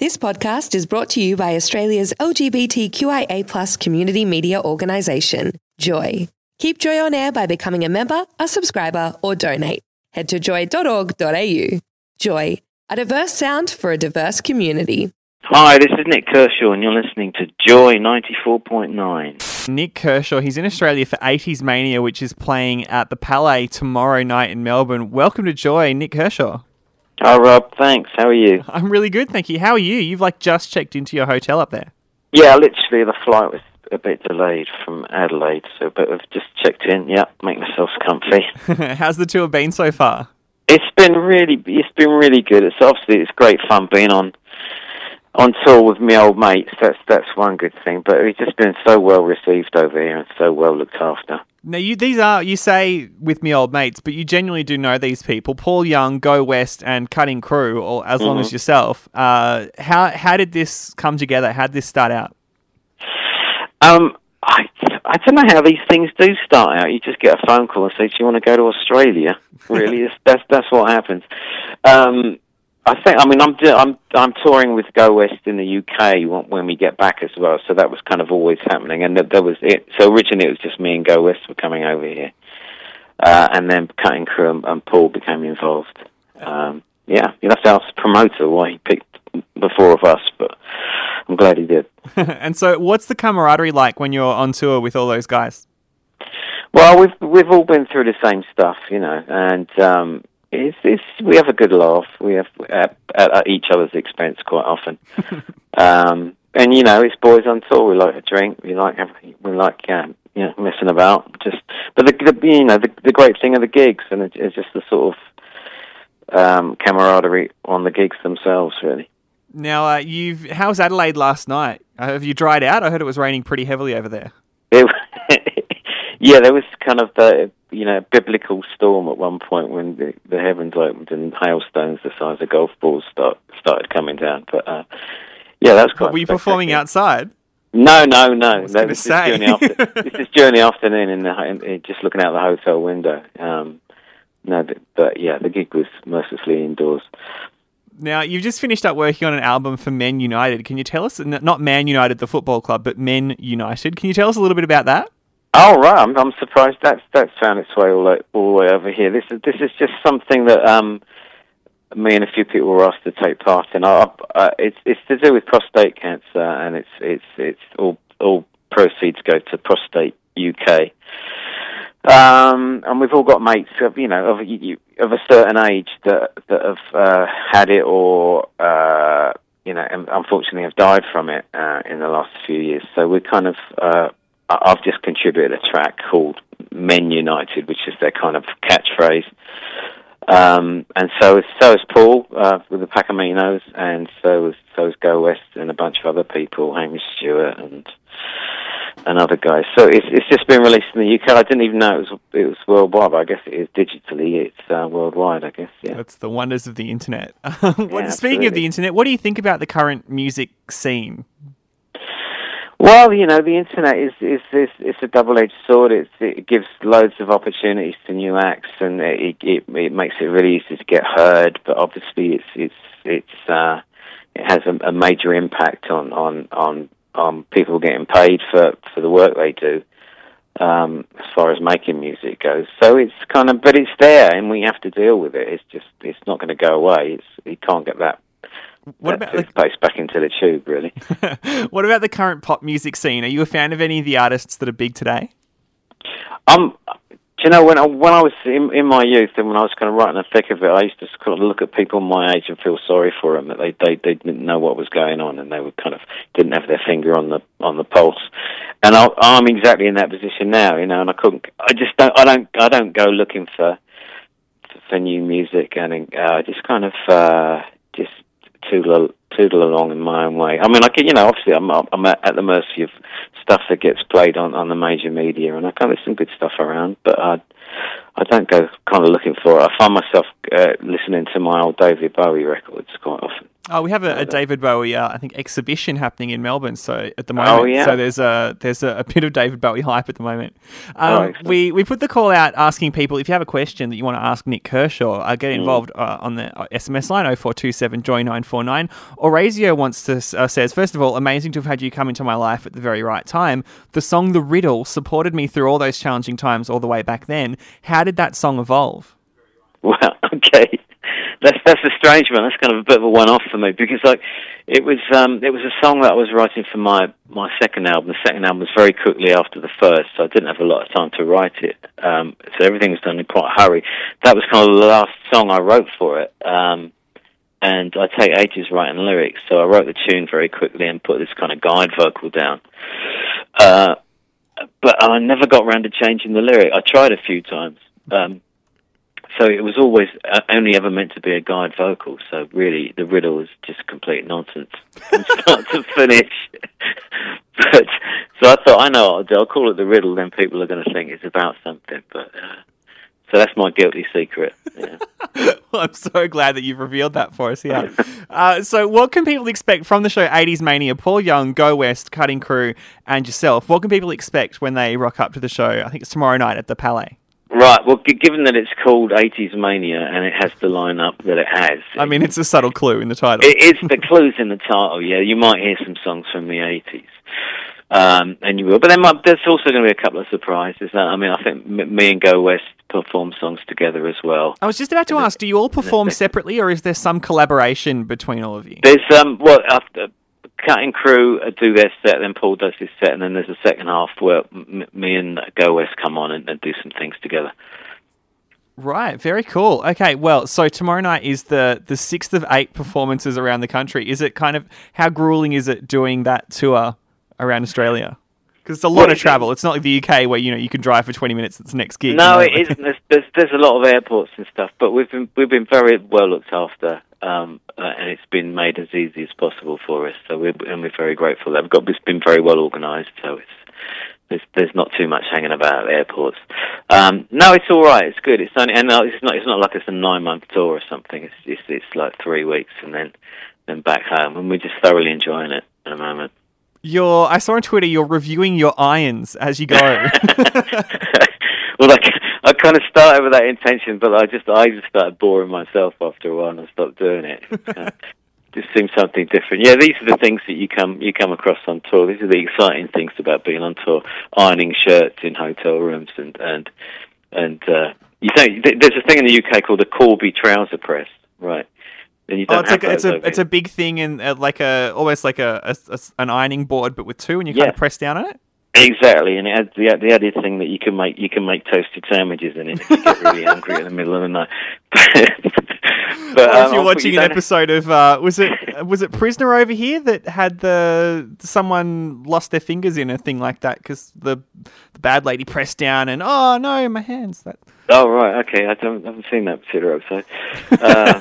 This podcast is brought to you by Australia's LGBTQIA community media organisation, Joy. Keep Joy on air by becoming a member, a subscriber, or donate. Head to joy.org.au. Joy, a diverse sound for a diverse community. Hi, this is Nik Kershaw, and you're listening to Joy 94.9. Nik Kershaw, he's in Australia for 80s Mania, which is playing at the Palais tomorrow night in Melbourne. Welcome to Joy, Nik Kershaw. Hi, Rob. Thanks. How are you? I'm really good, thank you. How are you? You've like just checked into your hotel up there. Yeah, literally, the flight was a bit delayed from Adelaide, so but I've just checked in. Yeah, make myself comfy. How's the tour been so far? It's been really, it's been really good. It's obviously it's great fun being on on tour with my old mates. That's that's one good thing. But we've just been so well received over here and so well looked after. Now, you these are you say with me old mates, but you genuinely do know these people. Paul Young, Go West, and Cutting Crew, or as long as yourself. Uh, how how did this come together? How did this start out? Um, I I don't know how these things do start out. You just get a phone call and say, "Do you want to go to Australia?" Really, that's that's, that's what happens. Um, I think. I mean, I'm I'm I'm touring with Go West in the UK when, we get back as well. So that was kind of always happening, and there was it. So originally it was just me and Go West were coming over here, uh, and then Cutting Crew and, and Paul became involved. Um, yeah, you have to ask the promoter why he picked the four of us, but I'm glad he did. and so, what's the camaraderie like when you're on tour with all those guys? Well, we've we've all been through the same stuff, you know, and um, it's, it's we have a good laugh. We have at, at each other's expense quite often, um, and you know, it's boys on tour. We like to drink. We like have, we like um, you know messing about. Just, but the, the you know the the great thing of the gigs, and it, it's just the sort of um, camaraderie on the gigs themselves, really. Now, uh, you've how was Adelaide last night? Uh, have you dried out? I heard it was raining pretty heavily over there. It, yeah, there was kind of the you know biblical storm at one point when the, the heavens opened and hailstones the size of golf balls start, started coming down. But uh, yeah, that's quite. Were you performing outside? No, no, no. was gonna this, say. During the after, this is during the afternoon in the in- just looking out the hotel window. Um, no, but, but yeah, the gig was mercilessly indoors. Now, you've just finished up working on an album for Men United. Can you tell us, not Man United, the football club, but Men United? Can you tell us a little bit about that? Oh right, I'm, I'm surprised that's that's found its way all, all the way over here. This is this is just something that um, me and a few people were asked to take part in. I, I, it's it's to do with prostate cancer, and it's it's it's all all proceeds go to Prostate UK. Um, and we've all got mates of you know of you, of a certain age that that have uh, had it or uh, you know unfortunately have died from it uh, in the last few years. So we're kind of uh, I've just contributed a track called Men United, which is their kind of catchphrase. Um, and so is so is Paul uh, with the Pacaminos, and so is so is Go West and a bunch of other people, Hamish Stewart and and other guys. So it's it's just been released in the UK. I didn't even know it was it was worldwide. But I guess it is digitally. It's uh, worldwide. I guess. Yeah. That's the wonders of the internet. what, Yeah, speaking of the internet, what do you think about the current music scene? Well, you know, the internet is is is it's a double edged sword. It's, it gives loads of opportunities to new acts, and it, it it makes it really easy to get heard. But obviously, it's it's it's uh, it has a, a major impact on on on on people getting paid for for the work they do. Um, as far as making music goes, so it's kind of, but it's there, and we have to deal with it. It's just, it's not going to go away. It's you can't get that What about the, toothpaste back into the tube, really. what about the current pop music scene? Are you a fan of any of the artists that are big today? Um, do you know when I, when I was in, in my youth and when I was kind of right in the thick of it, I used to kind of look at people my age and feel sorry for them that they they they didn't know what was going on and they were kind of didn't have their finger on the on the pulse. And I, I'm exactly in that position now, you know. And I couldn't. I just don't. I don't. I don't go looking for for new music, and uh, just kind of uh, just toodle toodle along in my own way. I mean, I can, you know, obviously I'm I'm at, the mercy of stuff that gets played on on the major media, and I kind of some good stuff around, but I I don't go kind of looking for it. I find myself uh, listening to my old David Bowie records quite often. Oh, we have a, a David Bowie, uh, I think, exhibition happening in Melbourne. So at the Oh, moment, yeah. so there's a there's a, a bit of David Bowie hype at the moment. Oh, Um, excellent. we we put the call out asking people if you have a question that you want to ask Nik Kershaw, uh, Mm. get involved uh, on the uh, SMS line 0427 joy nine four nine. Orazio wants to uh, says first of all, amazing to have had you come into my life at the very right time. The song The Riddle supported me through all those challenging times all the way back then. How did that song evolve? Well, okay, that's that's a strange one. That's kind of a bit of a one-off for me because like it was um it was a song that I was writing for my my second album. The second album was very quickly after the first, so I didn't have a lot of time to write it. Um, so everything was done in quite a hurry. That was kind of the last song I wrote for it. Um, and I take ages writing lyrics, so I wrote the tune very quickly and put this kind of guide vocal down. Uh, but I never got around to changing the lyric. I tried a few times. Um, so it was always uh, only ever meant to be a guide vocal. So really, the riddle was just complete nonsense from start to finish. but so I thought, I know what I'll do. I'll call it the riddle. Then people are going to think it's about something. But uh, so that's my guilty secret. Yeah. well, I'm so glad that you've revealed that for us here. uh, so, what can people expect from the show 80s Mania? Paul Young, Go West, Cutting Crew, and yourself. What can people expect when they rock up to the show? I think it's tomorrow night at the Palais. Right. Well, g- given that it's called 80s Mania and it has the lineup that it has, I mean, it's a subtle clue in the title. It is the clues in the title. Yeah, you might hear some songs from the eighties, um, and you will. But there might, there's also going to be a couple of surprises. Uh, I mean, I think m- me and Go West perform songs together as well. I was just about to ask, do you all perform separately or is there some collaboration between all of you? There's um, well, uh, Cutting Crew uh, do their set, then Paul does his set, and then there's a second half where m- me and Go West come on and, and do some things together. Right, very cool. Okay, well, so tomorrow night is the the sixth of eight performances around the country. Is it kind of how grueling is it doing that tour around Australia? Because it's a lot of travel. It's not like the UK where you know you can drive for twenty minutes. It's the next gig. No, you know? it isn't. There's, there's there's a lot of airports and stuff, but we've been we've been very well looked after, um, uh, and it's been made as easy as possible for us. So we're and we're very grateful. that We've got it's been very well organised, so it's there's there's not too much hanging about at airports. Um, no, it's all right. It's good. It's only and uh, it's not it's not like it's a nine month tour or something. It's it's it's like three weeks and then then back home, and we're just thoroughly enjoying it at the moment. You're. I saw on Twitter you're reviewing your irons as you go. well, I, I kind of started with that intention, but I just I just started boring myself after a while, and I stopped doing it. Uh, just seems something different. Yeah, these are the things that you come you come across on tour. These are the exciting things about being on tour: ironing shirts in hotel rooms, and and and uh, you don't. There's a thing in the UK called the Corby trouser press, right? And oh, it's have like a, it's a it's a big thing in uh, like a almost like a, a- a- an ironing board, but with two, and you kind of press down on it. Exactly, and it has the, the added thing that you can make you can make toasted sandwiches in it if you get really hungry in the middle of the night. but um, if you're I'll watching you an episode of uh, was it was it Prisoner over here that had the someone lost their fingers in a thing like that because the the bad lady pressed down and oh no my hands that Oh right, okay. I don't I haven't seen that particular episode. Uh,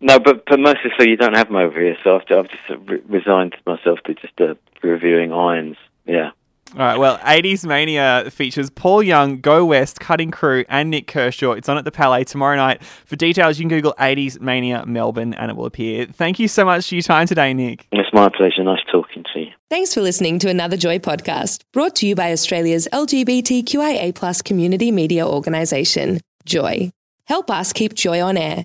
no, but but mostly so you don't have them over here, so I've, I've just re- resigned myself to just uh, reviewing irons. Yeah. All right, well, 80s Mania features Paul Young, Go West, Cutting Crew, and Nik Kershaw. It's on at the Palais tomorrow night. For details, you can Google 80s Mania Melbourne and it will appear. Thank you so much for your time today, Nik. It's my pleasure. Nice talking to you. Thanks for listening to another Joy podcast brought to you by Australia's LGBTQIA community media organisation, Joy. Help us keep Joy on air.